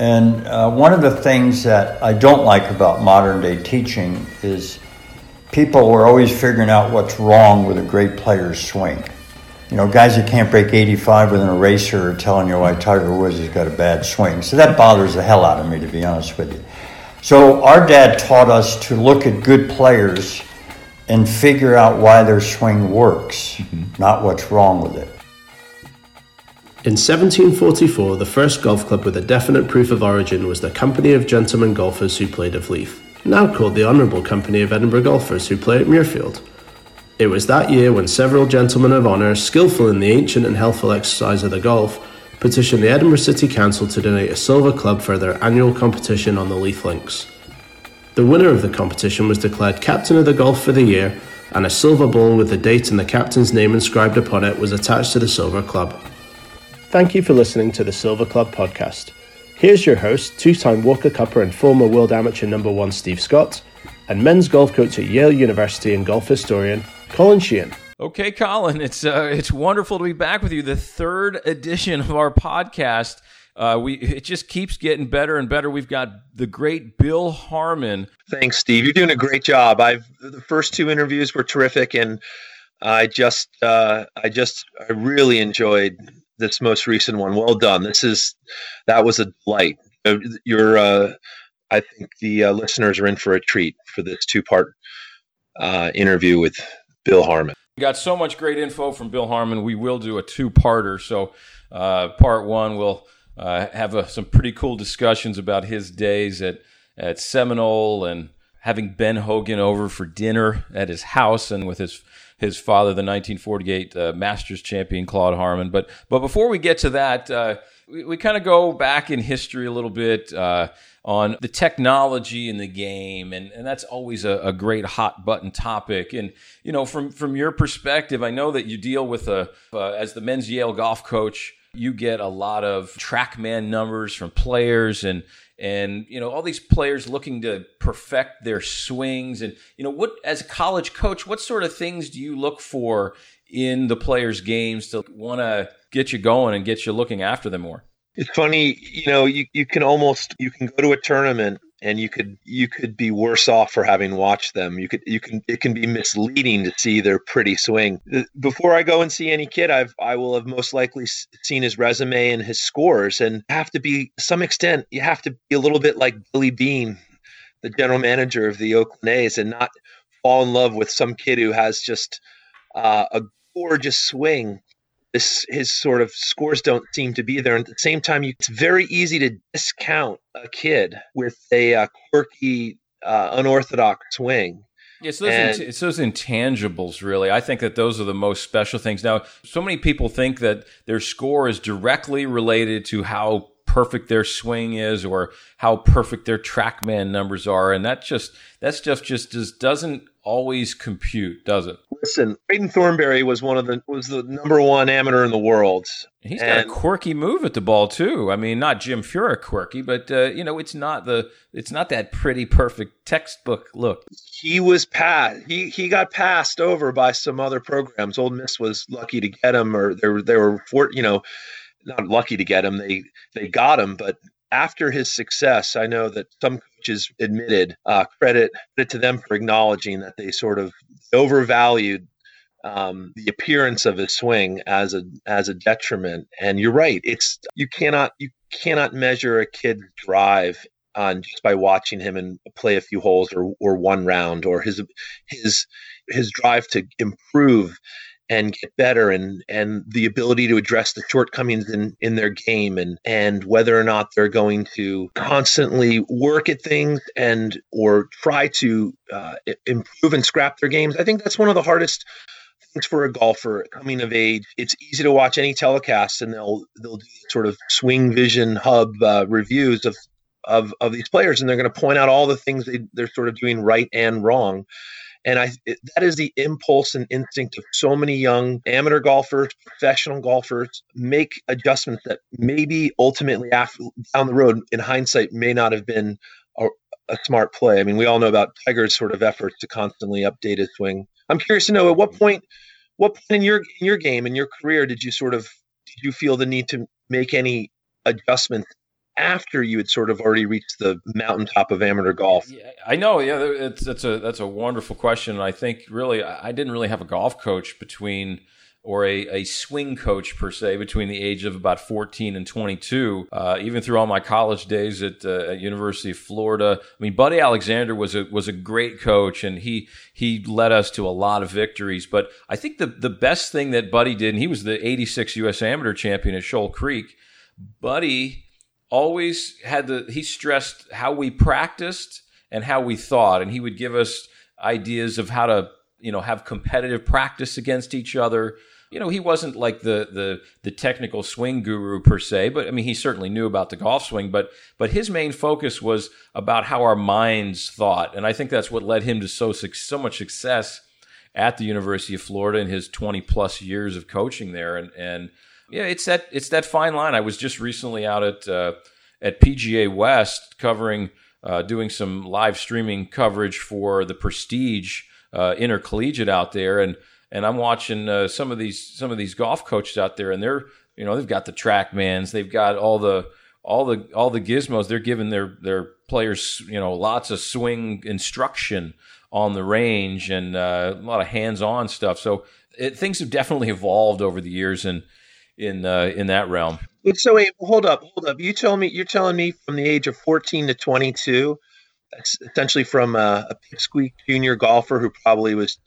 And uh, one of the things that I don't like about modern day teaching is people are always figuring out what's wrong with a great player's swing. You know, guys that can't break 85 with an eraser are telling you why Tiger Woods has got a bad swing. So that bothers the hell out of me, to be honest with you. So our dad taught us to look at good players and figure out why their swing works, mm-hmm. not what's wrong with it. In 1744, the first golf club with a definite proof of origin was the Company of Gentlemen Golfers who played of Leith, now called the Honourable Company of Edinburgh Golfers who play at Muirfield. It was that year when several gentlemen of honour, skillful in the ancient and healthful exercise of the golf, petitioned the Edinburgh City Council to donate a silver club for their annual competition on the Leith Links. The winner of the competition was declared captain of the golf for the year, and a silver ball with the date and the captain's name inscribed upon it was attached to the silver club. Thank you for listening to the Silver Club podcast. Here's your host, two time Walker Cupper and former world amateur number one Steve Scott, and men's golf coach at Yale University and golf historian Colin Sheehan. Okay, Colin, it's uh, it's wonderful to be back with you. The third edition of our podcast. Uh, we it just keeps getting better and better. We've got the great Bill Harmon. Thanks, Steve. You're doing a great job. I've the first two interviews were terrific, and I just uh, I just I really enjoyed this most recent one. Well done. This is that was a delight. Uh, you're, uh, I think the uh, listeners are in for a treat for this two part uh, interview with Bill Harmon. We got so much great info from Bill Harmon. We will do a two parter. So, uh, part one, we'll uh, have some pretty cool discussions about his days at, at Seminole and having Ben Hogan over for dinner at his house and with his his father, the 1948 uh, Masters champion Claude Harmon. But but before we get to that, uh, we, we kind of go back in history a little bit uh, on the technology in the game, and, and that's always a, a, great hot button topic. And you know, from from your perspective, I know that you deal with a uh, as the men's Yale golf coach. You get a lot of TrackMan numbers from players and and you know all these players looking to perfect their swings. And you know what as a college coach what sort of things do you look for in the players games to want to get you going and get you looking after them more? It's funny you know you, you can almost you can go to a tournament and you could you could be worse off for having watched them. You could you can it can be misleading to see their pretty swing. Before I go and see any kid, I've I will have most likely seen his resume and his scores, and have to be some extent you have to be a little bit like Billy Beane, the general manager of the Oakland A's, and not fall in love with some kid who has just uh, a gorgeous swing this his sort of scores don't seem to be there. And at the same time, you, it's very easy to discount a kid with a uh, quirky, uh, unorthodox swing. Yeah, so those and, it's those intangibles, really. I think that those are the most special things. Now, so many people think that their score is directly related to how perfect their swing is or how perfect their trackman numbers are and that just that stuff just just doesn't always compute does it? Listen Braden Thornberry was one of the was the number one amateur in the world. He's and, got a quirky move at the ball too. I mean not jim furyk quirky but uh, you know it's not the it's not that pretty perfect textbook look. He was passed he he got passed over by some other programs. Ole Miss was lucky to get him or they were they were for, you know not lucky to get him. They they got him, but after his success, I know that some coaches admitted uh, credit credit to them for acknowledging that they sort of overvalued um, the appearance of his swing as a as a detriment. And you're right; it's you cannot you cannot measure a kid's drive on just by watching him and play a few holes or or one round or his his his drive to improve and get better and and the ability to address the shortcomings in in their game and and whether or not they're going to constantly work at things and or try to uh, improve and scrap their games. I think that's one of the hardest things for a golfer coming of age. It's easy to watch any telecast and they'll they'll do sort of swing vision hub uh, reviews of of of these players and they're going to point out all the things they, they're sort of doing right and wrong and I it, that is the impulse and instinct of so many young amateur golfers, professional golfers make adjustments that maybe ultimately after, down the road, in hindsight, may not have been a, a smart play. I mean, we all know about Tiger's sort of efforts to constantly update his swing. I'm curious to know at what point, what point in your in your game in your career did you sort of did you feel the need to make any adjustments after you had sort of already reached the mountaintop of amateur golf? Yeah, I know. Yeah, it's that's a that's a wonderful question. I think really I didn't really have a golf coach between or a, a swing coach per se between the age of about 14 and 22 uh, even through all my college days at, uh, at university of florida i mean buddy alexander was a was a great coach and he he led us to a lot of victories but i think the the best thing that buddy did and he was the 86 us amateur champion at shoal creek buddy always had the he stressed how we practiced and how we thought and he would give us ideas of how to you know have competitive practice against each other. You know he wasn't like the the the technical swing guru per se but i mean he certainly knew about the golf swing but but his main focus was about how our minds thought and i think that's what led him to so so much success at the university of florida in his 20 plus years of coaching there and and yeah, it's that it's that fine line. I was just recently out at uh, at PGA West covering, uh, doing some live streaming coverage for the Prestige uh, Intercollegiate out there, and and I'm watching uh, some of these some of these golf coaches out there, and they're you know they've got the TrackMans, they've got all the all the all the gizmos. They're giving their their players you know lots of swing instruction on the range and uh, a lot of hands on stuff. So it, things have definitely evolved over the years, and in uh, in that realm. So wait, hold up, hold up. You tell me, you're telling me from the age of 14 to 22, that's essentially from a, a pipsqueak junior golfer who probably was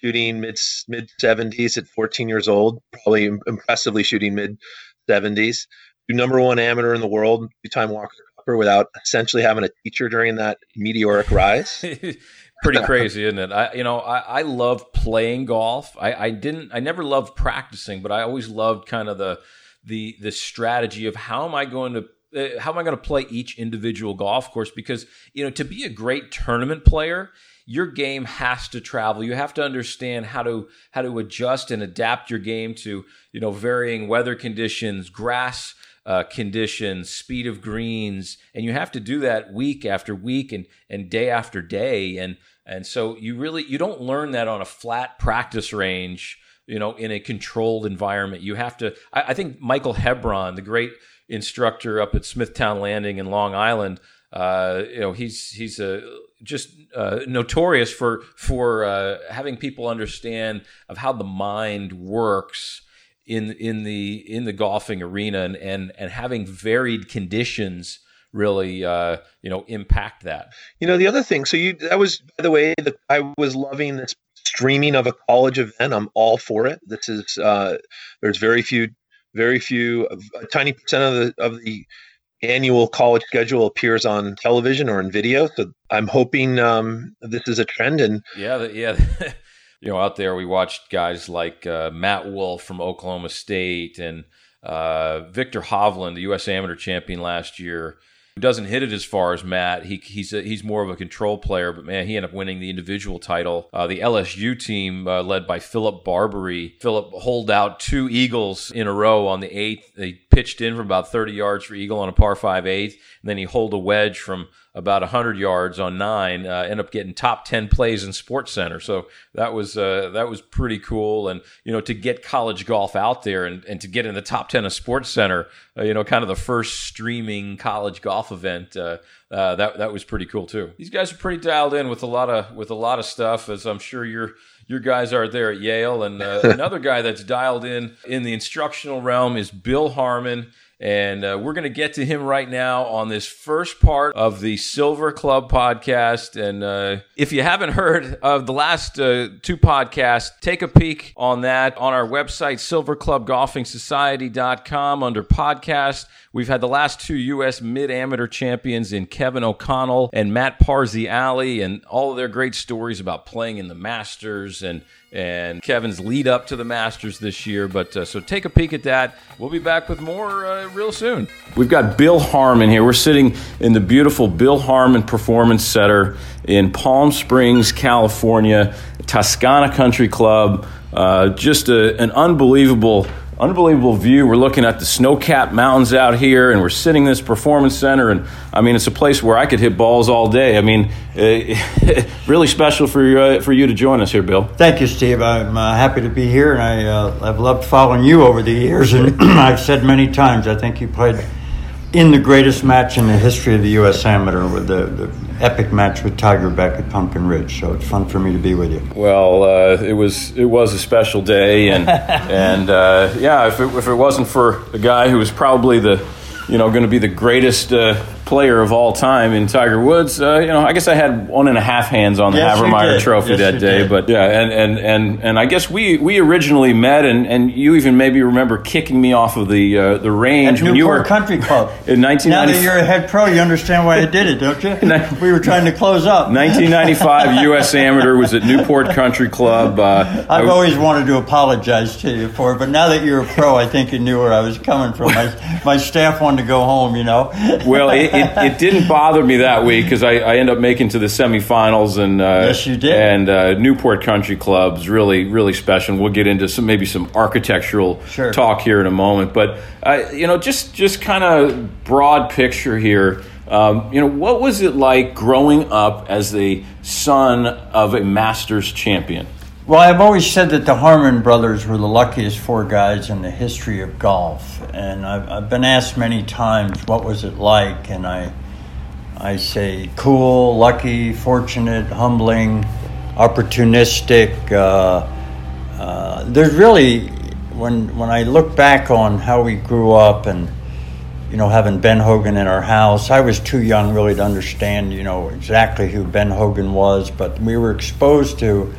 shooting mid mid 70s at 14 years old, probably impressively shooting mid 70s, number one amateur in the world, two time Walker without essentially having a teacher during that meteoric rise. pretty crazy, isn't it? I, you know, I, I love playing golf. I, I didn't, I never loved practicing, but I always loved kind of the, the, the strategy of how am I going to uh, how am I going to play each individual golf course? Because you know, to be a great tournament player, your game has to travel. You have to understand how to how to adjust and adapt your game to you know varying weather conditions, grass uh, conditions, speed of greens, and you have to do that week after week and and day after day, and and so you really you don't learn that on a flat practice range, you know, in a controlled environment. You have to. I, I think Michael Hebron, the great instructor up at Smithtown Landing in Long Island, uh, you know, he's he's a just uh, notorious for for uh, having people understand of how the mind works in in the in the golfing arena and and, and having varied conditions really uh, you know impact that. You know the other thing. So you that was by the way that I was loving this streaming of a college event. I'm all for it. This is uh, there's very few very few a tiny percent of the of the annual college schedule appears on television or in video. So I'm hoping um, this is a trend. And yeah, yeah. you know, out there we watched guys like uh, Matt Wolff from Oklahoma State and uh, Viktor Hovland, the U.S. Amateur champion last year, who doesn't hit it as far as Matt. He, he's a, he's more of a control player, but man, he ended up winning the individual title. Uh, the LSU team, uh, led by Philip Barbaree, Philip holed out two eagles in a row on the eighth. They pitched in from about 30 yards for eagle on a par five eighth, and then he holed a wedge from about 100 yards on nine, uh, end up getting top 10 plays in Sports Center. So that was uh, that was pretty cool. And you know, to get college golf out there and, and to get in the top 10 of Sports Center, uh, you know, kind of the first streaming college golf event. Uh, uh, that that was pretty cool too. These guys are pretty dialed in with a lot of with a lot of stuff, as I'm sure you're your guys are there at Yale. And uh, another guy that's dialed in in the instructional realm is Bill Harmon. And uh, we're going to get to him right now on this first part of the Silver Club podcast. And uh, if you haven't heard of the last uh, two podcasts, take a peek on that on our website, silverclubgolfingsociety.com, under podcast. We've had the last two U.S. mid amateur champions in Kevin O'Connell and Matt Parziale, and all of their great stories about playing in the Masters and and Kevin's lead up to the Masters this year. But uh, so take a peek at that. We'll be back with more uh, real soon. We've got Bill Harmon here. We're sitting in the beautiful Bill Harmon Performance Center in Palm Springs, California, Toscana Country Club. Uh, just a, an unbelievable unbelievable view. We're looking at the snow-capped mountains out here, and we're sitting in this performance center. And I mean, it's a place where I could hit balls all day. I mean, uh, really special for you, uh, for you to join us here, Bill. Thank you, Steve. I'm uh, happy to be here, and I, uh, I've loved following you over the years. And I've said many times, I think you played in the greatest match in the history of the U.S. Amateur with the, the epic match with Tiger back at Pumpkin Ridge. So it's fun for me to be with you. Well, uh, it was it was a special day, and and uh, yeah, if it, if it wasn't for the guy who was probably the you know going to be the greatest uh, player of all time in Tiger Woods, uh, you know, I guess I had one and a half hands on the Yes, Havemeyer. Trophy Yes, that day. did. But yeah, and, and, and, and I guess we, we originally met, and, and you even maybe remember kicking me off of the uh, the range At when Newport you were Country Club. in Now that you're a head pro, you understand why I did it, don't you? we were trying to close up. 1995 U.S. Amateur was at Newport Country Club. Uh, I've I- always wanted to apologize to you for it, but now that you're a pro, I think you knew where I was coming from. My, my staff wanted to go home, you know. well, it, it, it didn't bother me that week because I, I ended up making to the semifinals and uh, Yes, you did. And uh, Newport Country Club's really really special. And we'll get into some maybe some architectural Sure. talk here in a moment, but uh, you know, just just kind of broad picture here. Um, you know, what was it like growing up as the son of a Masters champion? Well, I've always said that the Harmon brothers were the luckiest four guys in the history of golf, and I've, I've been asked many times what was it like, and I, I say cool, lucky, fortunate, humbling, opportunistic. Uh, uh, there's really when when I look back on how we grew up and you know having Ben Hogan in our house, I was too young really to understand you know exactly who Ben Hogan was, but we were exposed to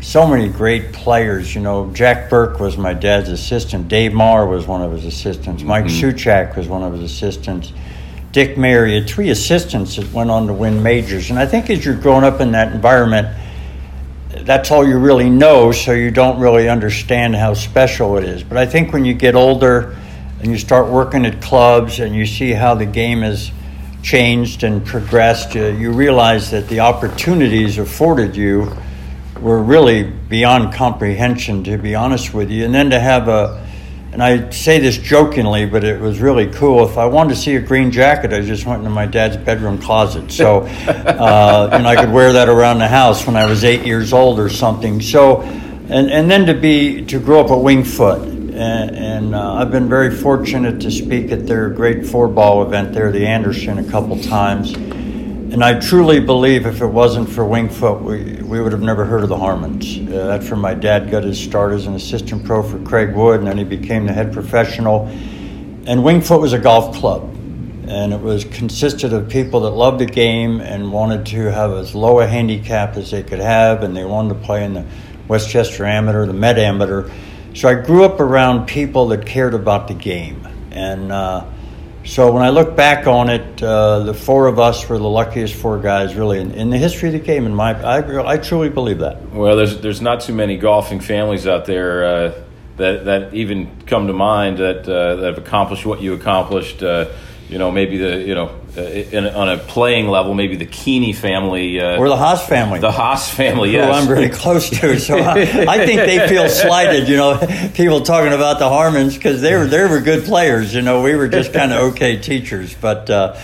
so many great players. You know, Jack Burke was my dad's assistant. Dave Marr was one of his assistants. Mike mm-hmm. Souchak was one of his assistants. Dick Mayer had three assistants that went on to win majors. And I think as you're growing up in that environment, that's all you really know, so you don't really understand how special it is. But I think when you get older and you start working at clubs and you see how the game has changed and progressed, you, you realize that the opportunities afforded you were really beyond comprehension, to be honest with you. And then to have a, and I say this jokingly, but it was really cool. If I wanted to see a green jacket, I just went into my dad's bedroom closet. So, uh, and I could wear that around the house when I was eight years old or something. So, and, and then to be, to grow up at Wingfoot. And, and uh, I've been very fortunate to speak at their great four ball event there, the Anderson, a couple times. And I truly believe if it wasn't for Wingfoot, we, we would have never heard of the Harmons. Uh, that's where my dad got his start as an assistant pro for Craig Wood, and then he became the head professional. And Wingfoot was a golf club, and it was consisted of people that loved the game and wanted to have as low a handicap as they could have, and they wanted to play in the Westchester Amateur, the Met Amateur. So I grew up around people that cared about the game, and. Uh, so when I look back on it, uh, the four of us were the luckiest four guys, really, in, in the history of the game. In my, I, I truly believe that. Well, there's there's not too many golfing families out there uh, that that even come to mind that uh, that have accomplished what you accomplished. Uh, you know, maybe the you know uh, in, on a playing level, maybe the Keeney family uh, We're the Haas family. the Haas family. who I'm very close to. So I, I think they feel slighted, you know, people talking about the Harmons because they were they were good players. You know, we were just kind of okay teachers. But uh,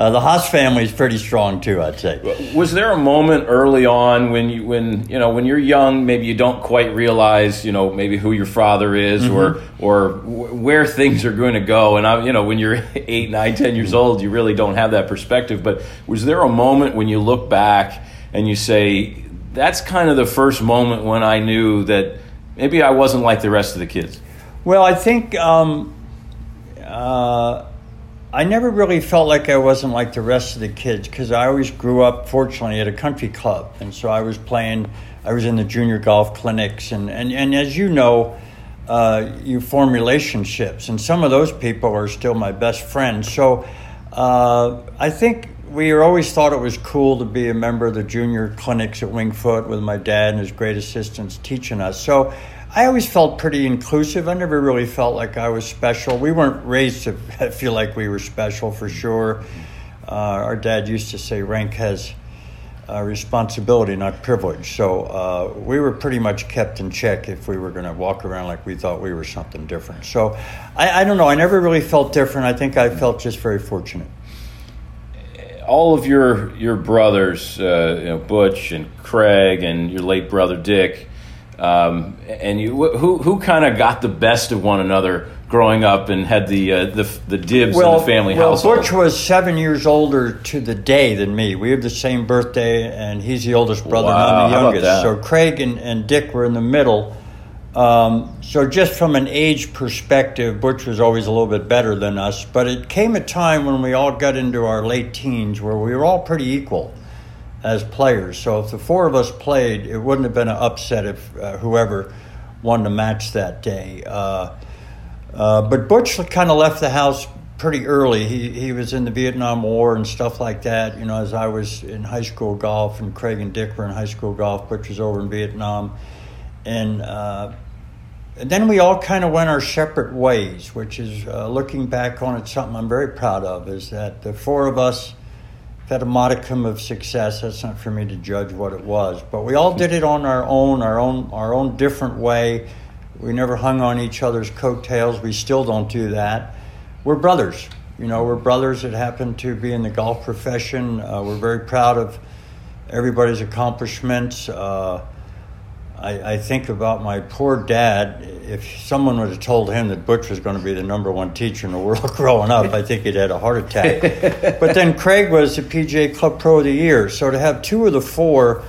uh, the Haas family is pretty strong too, I'd say. Was there a moment early on when you when you know when you're young, maybe you don't quite realize you know maybe who your father is Mm-hmm. or or where things are going to go? And I, you know when you're eight, nine, ten years old, you really don't have that perspective. But was there a moment when you look back and you say that's kind of the first moment when I knew that maybe I wasn't like the rest of the kids? Well, I think um, uh, I never really felt like I wasn't like the rest of the kids because I always grew up, fortunately, at a country club, and so I was playing. I was in the junior golf clinics, and and, and as you know. Uh, you form relationships, and some of those people are still my best friends. So, uh, I think we always thought it was cool to be a member of the junior clinics at Wingfoot with my dad and his great assistants teaching us. So I always felt pretty inclusive. I never really felt like I was special. We weren't raised to feel like we were special for sure. Uh, our dad used to say rank has uh, responsibility, not privilege. So uh, we were pretty much kept in check if we were going to walk around like we thought we were something different. So I, I don't know. I never really felt different. I think I felt just very fortunate. all of your your brothers, uh, you know, Butch and Craig, and your late brother Dick, um, and you, who who kind of got the best of one another growing up and had the uh, the, the dibs well, in the family well, household. Butch was seven years older to the day than me. We have the same birthday, and he's the oldest brother, Wow, and I'm the youngest. So Craig and, and Dick were in the middle. Um, so just from an age perspective, Butch was always a little bit better than us. But it came a time when we all got into our late teens where we were all pretty equal as players. So if the four of us played, it wouldn't have been an upset if uh, whoever won the match that day. Uh, uh, but Butch kind of left the house pretty early. He he was in the Vietnam War and stuff like that. You know, as I was in high school golf, and Craig and Dick were in high school golf. Butch was over in Vietnam, and. Uh, and then we all kind of went our separate ways, which is uh, looking back on it, something I'm very proud of. Is that the four of us had a modicum of success. That's not for me to judge what it was, but we all did it on our own, our own, our own different way. We never hung on each other's coattails. We still don't do that. We're brothers. You know, we're brothers that happen to be in the golf profession. Uh, we're very proud of everybody's accomplishments. Uh, I, I think about my poor dad. If someone would have told him that Butch was going to be the number one teacher in the world growing up, I think he'd had a heart attack. but then Craig was the PGA Club Pro of the Year. So to have two of the four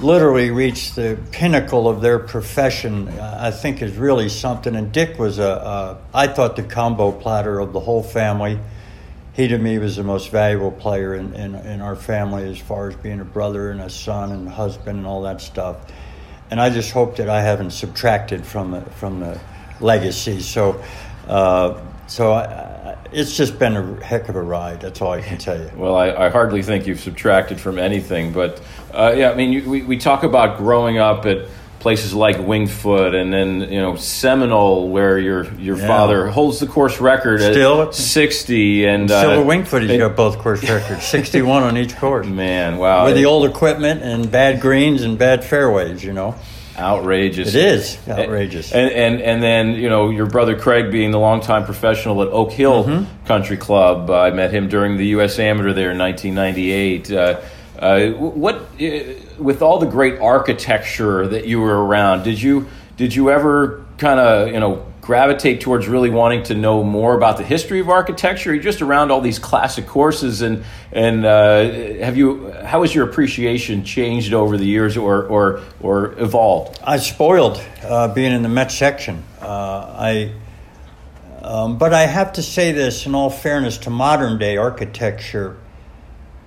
literally reach the pinnacle of their profession, I think is really something. And Dick was a, a I thought the combo platter of the whole family. He to me was the most valuable player in, in, in our family as far as being a brother and a son and husband and all that stuff and I just hope that I haven't subtracted from the, from the legacy. So, uh, so I, it's just been a heck of a ride. That's all I can tell you. Well, I, I hardly think you've subtracted from anything, but uh, yeah, I mean, you, we, we talk about growing up at places like Winged Foot and then you know Seminole, where your your Yeah. father holds the course record Still? at sixty, and Silver uh, Winged Foot, he's and- got both course records, 61 on each course. Man, wow, With the old equipment and bad greens and bad fairways, you know. outrageous! It is outrageous. And, and and then you know your brother Craig being the longtime professional at Oak Hill Mm-hmm. Country Club. Uh, I met him during the U.S. Amateur there in 1998. Uh, uh, what uh, with all the great architecture that you were around, did you did you ever kind of you know gravitate towards really wanting to know more about the history of architecture? You're just around all these classic courses, and and uh, have you? How has your appreciation changed over the years, or or or evolved? I spoiled uh, being in the Met section. Uh, I, um, but I have to say this in all fairness to modern day architecture.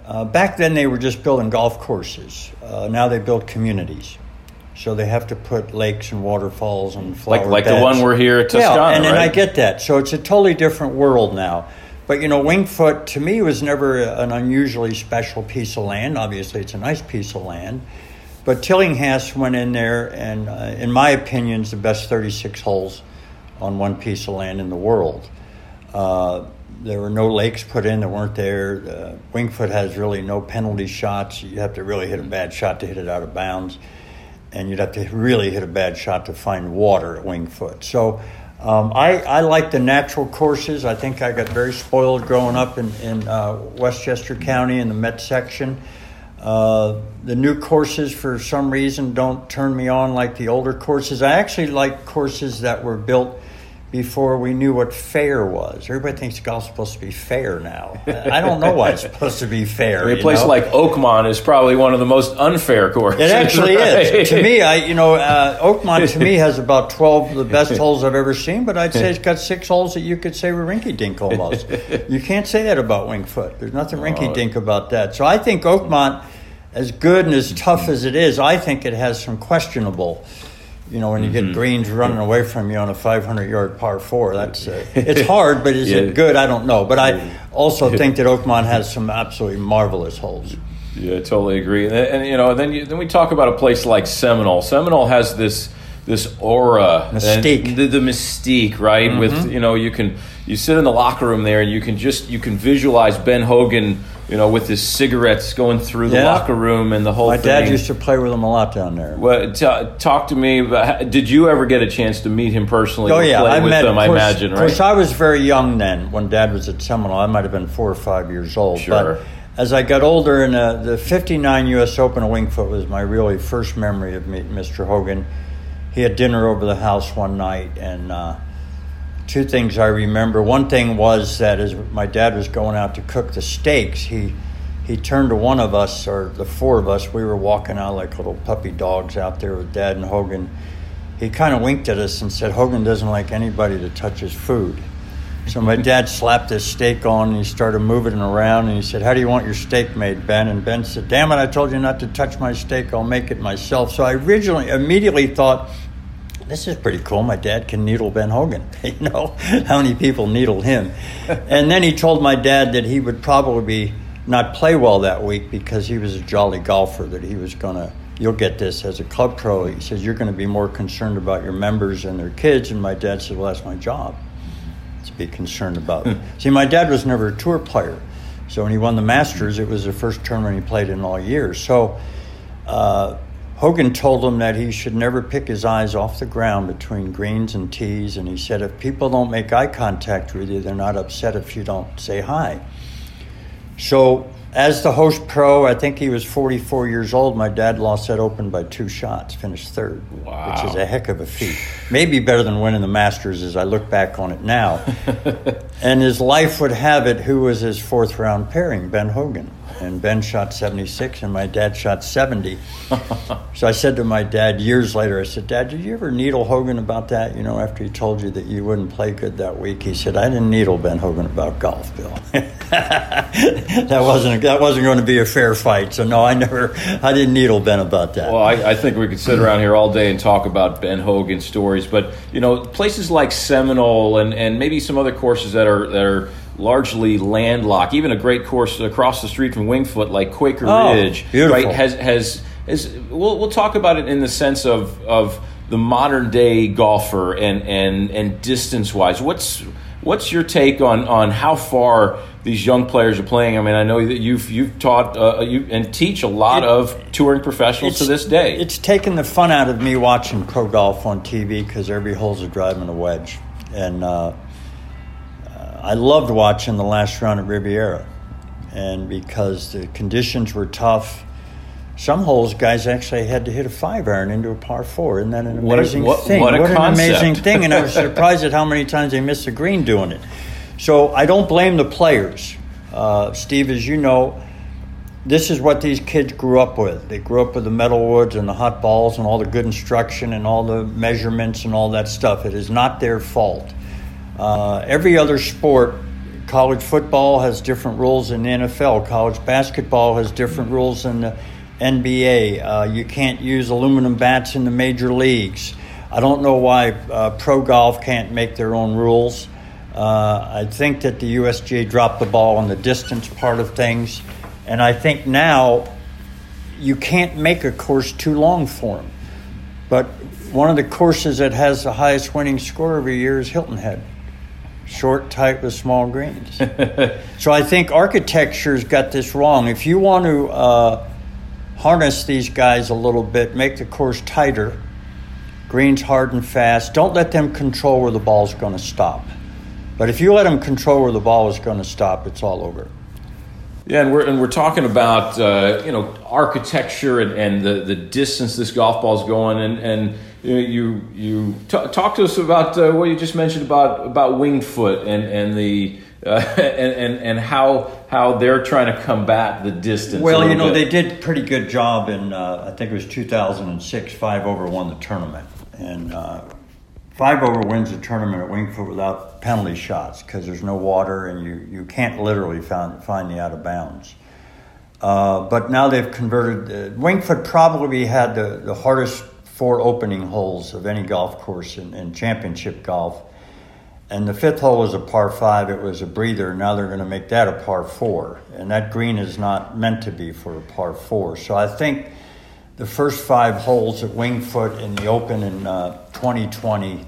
Uh, back then, they were just building golf courses. Uh, now they build communities, so they have to put lakes and waterfalls and flower Like like the one we're here at Toscana, yeah, and, and I get that. So it's a totally different world now. But you know, Wingfoot to me was never an unusually special piece of land. Obviously, it's a nice piece of land. But Tillinghast went in there, and uh, in my opinion, is the best 36 holes on one piece of land in the world. There were no lakes put in that weren't there. Uh, Wingfoot has really no penalty shots. You have to really hit a bad shot to hit it out of bounds, and you'd have to really hit a bad shot to find water at Wingfoot. So um, I, I like the natural courses. I think I got very spoiled growing up in, in uh, Westchester County in the Met section. Uh, the new courses, for some reason, don't turn me on like the older courses. I actually like courses that were built before we knew what fair was. Everybody thinks golf's supposed to be fair now. I don't know why it's supposed to be fair. A place know? like Oakmont is probably one of the most unfair courses. It actually right? is. To me, I you know, uh, Oakmont to me has about twelve of the best holes I've ever seen, but I'd say it's got six holes that you could say were rinky dink almost. You can't say that about Wingfoot. There's nothing rinky dink about that. So I think Oakmont, as good and as tough as it is, I think it has some questionable. You know, when you get greens running away from you on a 500 yard par four, that's uh, it's hard, but is Yeah. it good? I don't know. But I also think that Oakmont has some absolutely marvelous holes. Yeah, I totally agree. And, and, you know, then you, then we talk about a place like Seminole. Seminole has this this aura, Mystique. Mm-hmm. the, the mystique, right? With you know, you can you sit in the locker room there, and you can just you can visualize Ben Hogan, you know, with his cigarettes going through the Yeah. locker room and the whole thing. My thing. dad used to play with him a lot down there. Well, t- talk to me about. Did you ever get a chance to meet him personally? Oh yeah, play I with met him. I imagine, Of course. I was very young then when Dad was at Seminole. I might have been four or five years old. Sure. But as I got older, and uh, the '59 U.S. Open of Wingfoot was my really first memory of meeting Mr. Hogan. He had dinner over the house one night and uh, two things I remember. One thing was that as my dad was going out to cook the steaks, he he turned to one of us, or the four of us. We were walking out like little puppy dogs out there with Dad and Hogan. He kind of winked at us and said, "Hogan doesn't like anybody to touch his food." So my dad slapped his steak on and he started moving it around and he said, How do you want your steak made, Ben? And Ben said, Damn it, I told you not to touch my steak. I'll make it myself. So I originally immediately thought, this is pretty cool. My dad can needle Ben Hogan. you know how many people needle him. and then he told my dad that he would probably not play well that week because he was a jolly golfer. That he was going to. You'll get this as a club pro. He says you're going to be more concerned about your members and their kids. And my dad said, "Well, that's my job to be concerned about." See, my dad was never a tour player, so when he won the Masters, it was the first tournament he played in all years. So. Uh, Hogan told him that he should never pick his eyes off the ground between greens and tees, and he said, if people don't make eye contact with you, they're not upset if you don't say hi. So, as the host pro, I think he was 44 years old. My dad lost that open by two shots, finished third, wow. which is a heck of a feat. Maybe better than winning the Masters as I look back on it now. and his life would have it who was his fourth round pairing, Ben Hogan and Ben shot 76 and my dad shot 70. so I said to my dad years later, I said, Dad, did you ever needle Hogan about that? You know, after he told you that you wouldn't play good that week, he said, I didn't needle Ben Hogan about golf, Bill. that wasn't that wasn't going to be a fair fight. So no, I never, I didn't needle Ben about that. Well, I, I think we could sit around here all day and talk about Ben Hogan stories, but you know, places like Seminole and, and maybe some other courses that are that are largely landlocked. Even a great course across the street from Wingfoot, like Quaker Oh, Ridge, beautiful. right? Has has is we'll we'll talk about it in the sense of of the modern day golfer and and and distance wise. What's what's your take on on how far these young players are playing? I mean, I know that you've you've taught uh, you and teach a lot It- of touring professionals to this day. It's taken the fun out of me watching pro golf on TV because every hole's a drive and a wedge, and uh, uh, I loved watching the last round at Riviera, and because the conditions were tough. Some holes, guys actually had to hit a five iron into a par four. Isn't that an What a- amazing what- thing? what a an amazing thing! And I was surprised at how many times they missed the green doing it. So I don't blame the players, uh, Steve. As you know, this is what these kids grew up with. They grew up with the metal woods and the hot balls and all the good instruction and all the measurements and all that stuff. It is not their fault. Uh, every other sport, college football has different rules than the NFL. College basketball has different rules than the NBA. Uh, you can't use aluminum bats in the major leagues. I don't know why uh, pro golf can't make their own rules. Uh, I think that the USGA dropped the ball on the distance part of things. And I think now you can't make a course too long for them. But one of the courses that has the highest winning score every year is Hilton Head. Short, tight with small greens. so I think architecture's got this wrong. If you want to uh, harness these guys a little bit, make the course tighter, greens hard and fast, don't let them control where the ball's going to stop. But if you let them control where the ball is going to stop, it's all over. Yeah, and we're and we're talking about uh, you know architecture and, and the, the distance this golf ball's going, and and you know, you, you t- talk to us about uh, what you just mentioned about about winged foot and and the uh, and, and and how how they're trying to combat the distance. Well, you know, bit. they did a pretty good job in, uh, I think it was 2006, Five Over won the tournament. And uh, Five Over wins the tournament at Wingfoot without penalty shots because there's no water and you, you can't literally find, find the out of bounds. Uh, but now they've converted, uh, Wingfoot probably had the, the hardest four opening holes of any golf course in, in championship golf. And the fifth hole was a par five. It was a breather. Now they're going to make that a par four. And that green is not meant to be for a par four. So I think the first five holes at Wingfoot in the Open in uh, 2020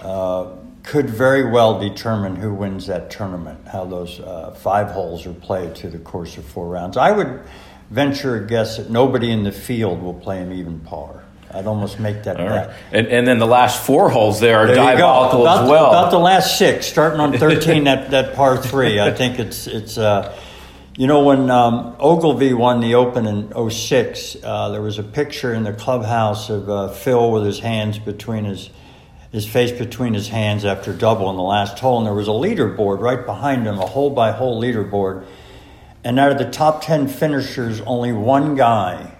uh, could very well determine who wins that tournament, how those uh, five holes are played through the course of four rounds. I would venture a guess that nobody in the field will play an even par. I'd almost make that All bet. right. and and then the last four holes there are There diabolical About, as well. about the last six, starting on thirteen, that, that par three. I think it's it's. Uh, you know, when um, Ogilvy won the Open in 06, uh, there was a picture in the clubhouse of uh, Phil with his hands between his his face between his hands after double in the last hole, and there was a leaderboard right behind him, a hole by hole leaderboard. And out of the top 10 finishers, only one guy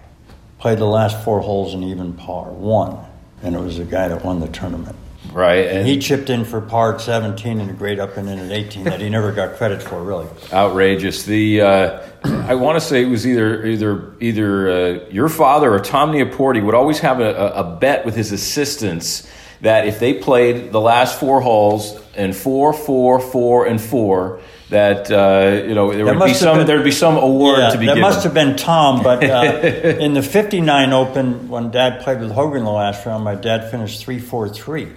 played the last four holes in even par. One. And it was the guy that won the tournament. Right. And he chipped in for par 17 and a great up and in at 18 that he never got credit for, really. Outrageous. The uh, I want to say it was either either either uh, your father or Tom Nieporte would always have a, a bet with his assistants that if they played the last four holes and four, four, four, and four, that uh, you know there would be some been, there'd be some award yeah, to be that given. must have been Tom, but uh, in the '59 Open when Dad played with Hogan the last round, my dad finished three, four, three.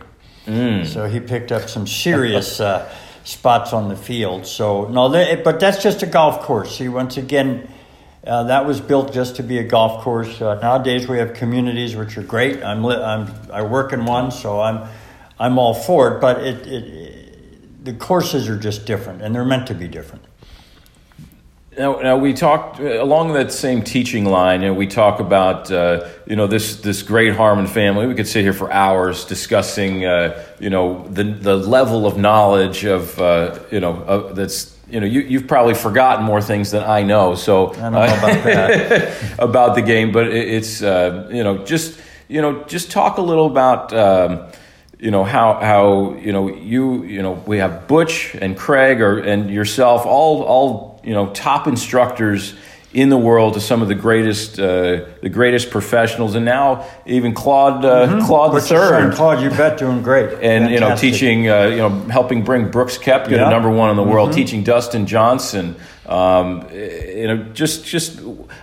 Mm. So he picked up some serious uh, spots on the field. So no, they, but that's just a golf course. See, once again. Uh, that was built just to be a golf course. Uh, nowadays, we have communities which are great. I'm, li- I'm I work in one, so I'm I'm all for it. But it, it the courses are just different, and they're meant to be different. Now, now we talked uh, along that same teaching line, and we talk about uh, you know this this great Harmon family. We could sit here for hours discussing uh, you know the the level of knowledge of uh, you know uh, that's you know you you've probably forgotten more things than I know. So I don't know about that about the game, but it, it's uh, you know just you know just talk a little about. Um, you know how how you know you you know we have Butch and Craig or and yourself all all you know top instructors in the world to some of the greatest uh, the greatest professionals, and now even Claude uh, mm-hmm. Claude the third. Claude, you bet, doing great. And Fantastic. you know, teaching uh, you know, helping bring Brooks Koepka yeah. to number one in the world, mm-hmm. teaching Dustin Johnson. Um, you know, just just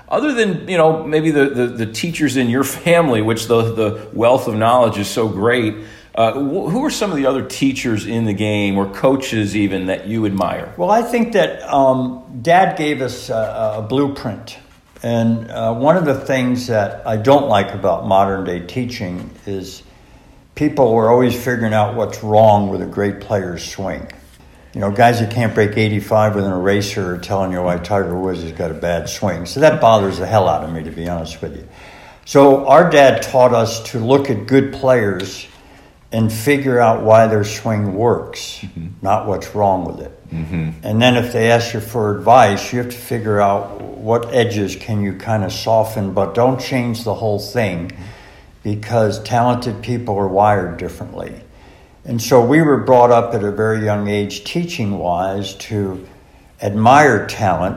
other than you know maybe the, the, the teachers in your family, which the the wealth of knowledge is so great. Uh, who are some of the other teachers in the game or coaches even that you admire? Well, I think that um, Dad gave us a, a blueprint. And uh, one of the things that I don't like about modern day teaching is people are always figuring out what's wrong with a great player's swing. You know, guys that can't break 85 with an eraser are telling you why Tiger Woods has got a bad swing. So that bothers the hell out of me, to be honest with you. So our dad taught us to look at good players and figure out why their swing works, mm-hmm. not what's wrong with it. Mm-hmm. And then if they ask you for advice, you have to figure out what edges can you kind of soften, but don't change the whole thing because talented people are wired differently. And so we were brought up at a very young age, teaching wise, to admire talent,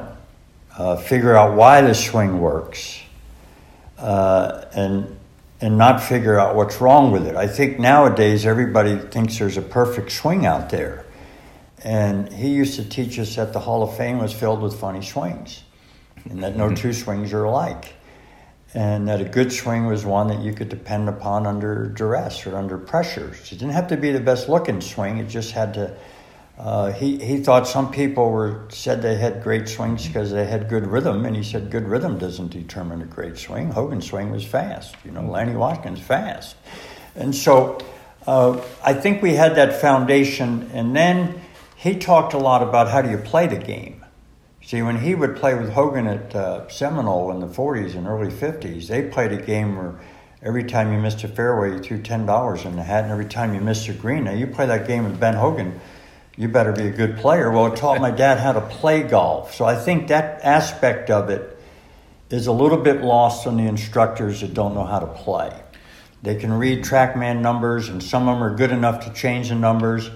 uh, figure out why the swing works, uh, and and not figure out what's wrong with it. I think nowadays everybody thinks there's a perfect swing out there. And he used to teach us that the Hall of Fame was filled with funny swings and that no mm-hmm. two swings are alike. And that a good swing was one that you could depend upon under duress or under pressure. It didn't have to be the best looking swing, it just had to uh, he, he thought some people were said they had great swings because they had good rhythm, and he said good rhythm doesn't determine a great swing. Hogan's swing was fast, you know, Lanny Wadkins fast, and so uh, I think we had that foundation. And then he talked a lot about how do you play the game. See, when he would play with Hogan at uh, Seminole in the 40s and early 50s, they played a game where every time you missed a fairway, you threw $10 in the hat, and every time you missed a green. Now, you play that game with Ben Hogan you better be a good player. Well, it taught my dad how to play golf. So I think that aspect of it is a little bit lost on the instructors that don't know how to play. They can read TrackMan numbers, and some of them are good enough to change the numbers.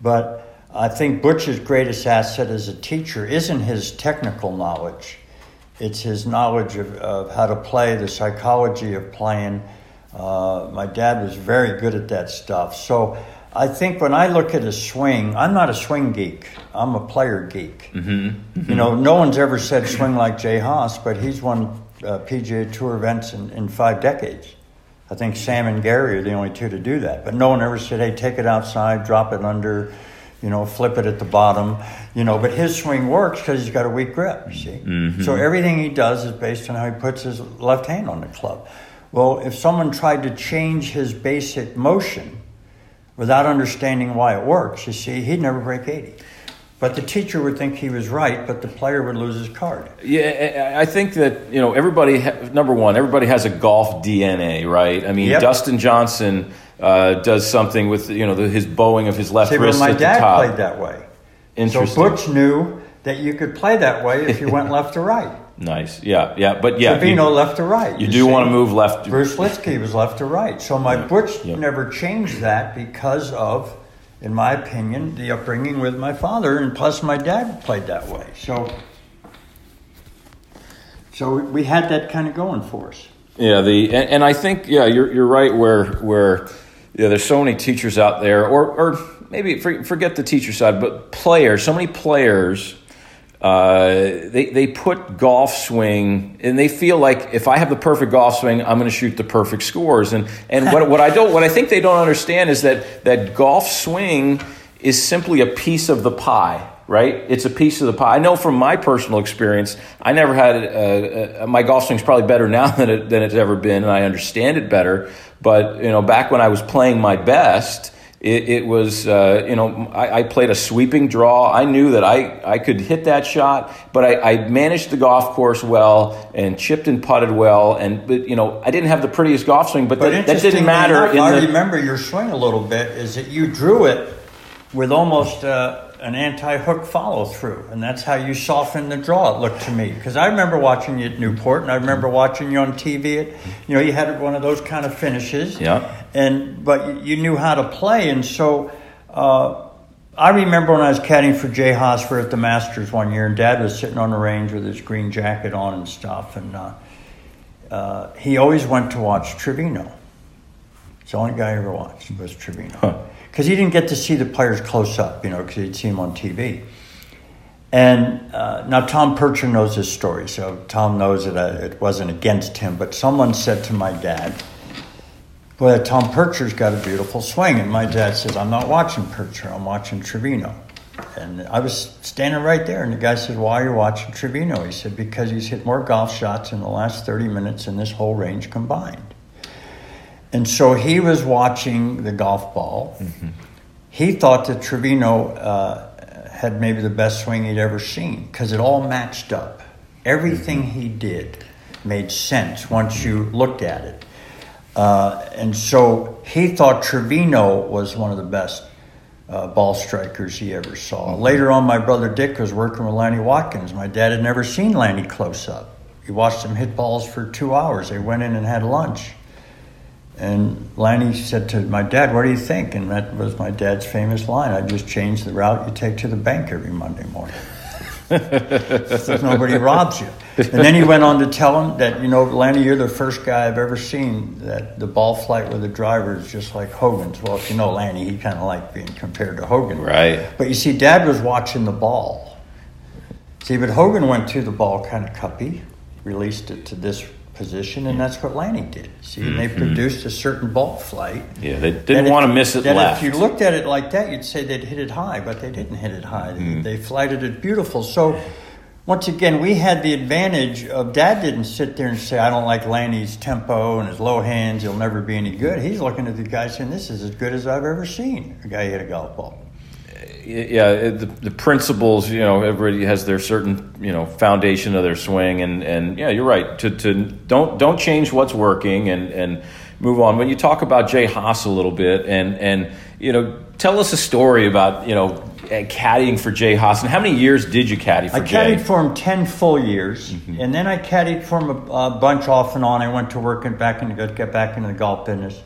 But I think Butch's greatest asset as a teacher isn't his technical knowledge, it's his knowledge of, of how to play, the psychology of playing. Uh, my dad was very good at that stuff. So I think when I look at a swing, I'm not a swing geek. I'm a player geek. Mm-hmm. Mm-hmm. You know, no one's ever said swing like Jay Haas, but he's won uh, PGA Tour events in, in five decades. I think Sam and Gary are the only two to do that. But no one ever said, hey, take it outside, drop it under, you know, flip it at the bottom, you know. But his swing works because he's got a weak grip, you see. Mm-hmm. So everything he does is based on how he puts his left hand on the club. Well, if someone tried to change his basic motion, without understanding why it works, you see, he'd never break 80. But the teacher would think he was right, but the player would lose his card. Yeah, I think that, you know, everybody, number one, everybody has a golf DNA, right? I mean, yep. Dustin Johnson uh, does something with you know the, his bowing of his left See, wrist my at dad the top. played that way. Interesting. So Butch knew that you could play that way if you went left to right. Nice. Yeah. Yeah. But yeah, Trevino you, left to right. you see. do want to move left. Bruce Lietzke was left to right. So my Butch yeah. never changed that because of, in my opinion, the upbringing with my father, and plus my dad played that way. So, so we had that kind of going for us. Yeah, the and, and I think yeah, you're you're right. Where where yeah, there's so many teachers out there, or or maybe forget the teacher side, but players. So many players. Uh, they they put golf swing, and they feel like if I have the perfect golf swing, I'm going to shoot the perfect scores. And and what what I don't what I think they don't understand is that that golf swing is simply a piece of the pie right? It's a piece of the pie. I know from my personal experience, I never had a, a, my golf swing's probably better now than it, than it's ever been, and I understand it better. But you know, back when I was playing my best, it, it was uh, you know I, I, played a sweeping draw. I knew that I, I could hit that shot, but I, I managed the golf course well and chipped and putted well. And but you know I didn't have the prettiest golf swing, but, But that, that didn't matter. enough, I the, remember your swing a little bit. Is that you drew it with almost uh, an anti-hook follow through, and that's how you soften the draw. It looked to me because I remember watching you at Newport, and I remember watching you on TV. At, you know, you had one of those kind of finishes. Yeah. And but you- knew how to play, and so. Uh, I remember when I was caddying for Jay Haas at the Masters one year, and Dad was sitting on the range with his green jacket on and stuff, and uh, uh, he always went to watch Trevino. It's the only guy I ever watched was Trevino. Because he didn't get to see the players close up, you know, because he'd see them on TV. And uh, now Tom Purtzer knows this story, so Tom knows that I, it wasn't against him. But someone said to my dad, "Well, Tom Purtzer's got a beautiful swing," and my dad says, "I'm not watching Purtzer. I'm watching Trevino." And I was standing right there, and the guy said, "Why are you watching Trevino?" He said, "Because he's hit more golf shots in the last 30 minutes in this whole range combined." And so he was watching the golf ball. He thought that Trevino uh, had maybe the best swing he'd ever seen because it all matched up. Everything he did made sense once you looked at it. Uh, and so he thought Trevino was one of the best uh, ball strikers he ever saw. Later on, my brother Dick was working with Lanny Wadkins. My dad had never seen Lanny close up. He watched him hit balls for two hours. They went in and had lunch. And Lanny said to my dad, What do you think? And that was my dad's famous line I just changed the route you take to the bank every Monday morning. so nobody robs you. And then he went on to tell him that, you know, Lanny, you're the first guy I've ever seen that the ball flight with a driver is just like Hogan's. Well, if you know Lanny, he kind of liked being compared to Hogan. Right. But you see, Dad was watching the ball. See, but Hogan went to the ball kind of cuppy, released it to this position, and that's what Lanny did. See, and they mm-hmm. produced a certain ball flight. yeah, they didn't if- want to miss it that left. If you looked at it like that, you'd say they'd hit it high, but they didn't hit it high. They, mm-hmm. they flighted it beautiful. So, once again, we had the advantage of Dad didn't sit there and say, "I don't like Lanny's tempo and his low hands. He'll never be any good." He's looking at the guy saying, "This is as good as I've ever seen a guy hit a golf ball." Yeah, the, the principles, you know, everybody has their certain, you know, foundation of their swing, and, and yeah, you're right. To, to don't don't change what's working and, and move on. When you talk about Jay Haas a little bit, and and you know, tell us a story about you know uh, caddying for Jay Haas, and how many years did you caddy for I Jay? Mm-hmm. caddied for him ten full years, and then I caddied for him a, a bunch off and on. I went to work and back into get back into the golf business.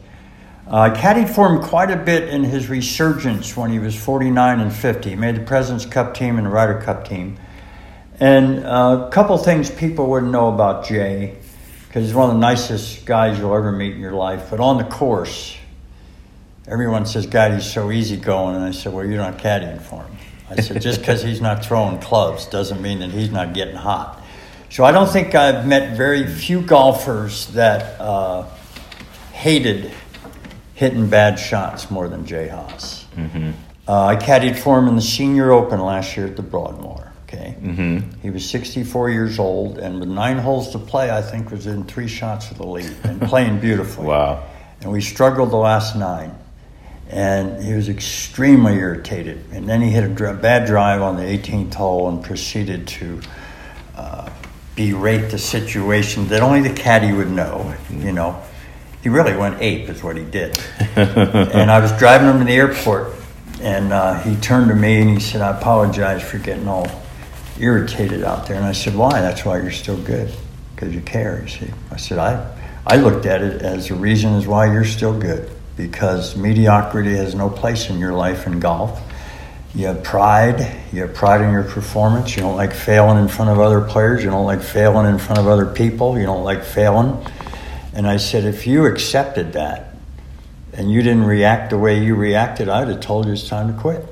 Uh, caddied for him quite a bit in his resurgence when he was 49 and 50. He made the President's Cup team and the Ryder Cup team. And uh, a couple things people wouldn't know about Jay, because he's one of the nicest guys you'll ever meet in your life. But on the course, everyone says, God, he's so easygoing. And I said, Well, you're not caddying for him. I said, Just because he's not throwing clubs doesn't mean that he's not getting hot. So I don't think I've met very few golfers that uh, hated hitting bad shots more than Jay Haas. Uh, I caddied for him in the Senior Open last year at the Broadmoor. Okay, mm-hmm. he was 64 years old, and with nine holes to play, I think was in three shots of the lead and playing beautifully. Wow. And we struggled the last nine, and he was extremely irritated. And then he hit a dr- bad drive on the 18th hole and proceeded to uh, berate the situation that only the caddy would know, you know. He really went ape, is what he did. and I was driving him to the airport, and uh, he turned to me and he said, I apologize for getting all irritated out there. And I said, Why? That's why you're still good, because you care, you see. I said, I, I looked at it as the reason is why you're still good, because mediocrity has no place in your life in golf. You have pride. You have pride in your performance. You don't like failing in front of other players. You don't like failing in front of other people. You don't like failing. And I said, if you accepted that and you didn't react the way you reacted, I'd have told you it's time to quit.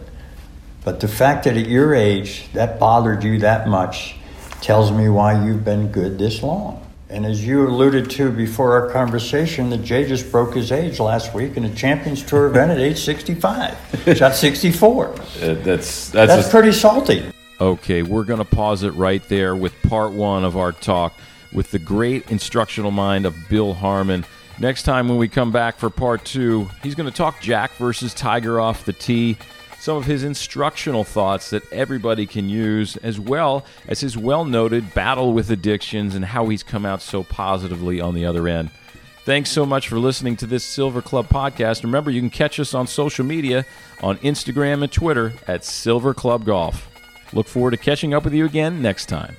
But the fact that at your age that bothered you that much tells me why you've been good this long. And as you alluded to before our conversation, that Jay just broke his age last week in a Champions Tour event at age 65. Shot 64. Uh, that's that's, that's a, pretty salty. Okay, we're going to pause it right there with part one of our talk with the great instructional mind of Bill Harmon. Next time when we come back for part two, he's going to talk Jack versus Tiger off the tee, some of his instructional thoughts that everybody can use, as well as his well noted battle with addictions and how he's come out so positively on the other end. Thanks so much for listening to this Silver Club podcast. Remember, you can catch us on social media on Instagram and Twitter at Silver Club Golf. Look forward to catching up with you again next time.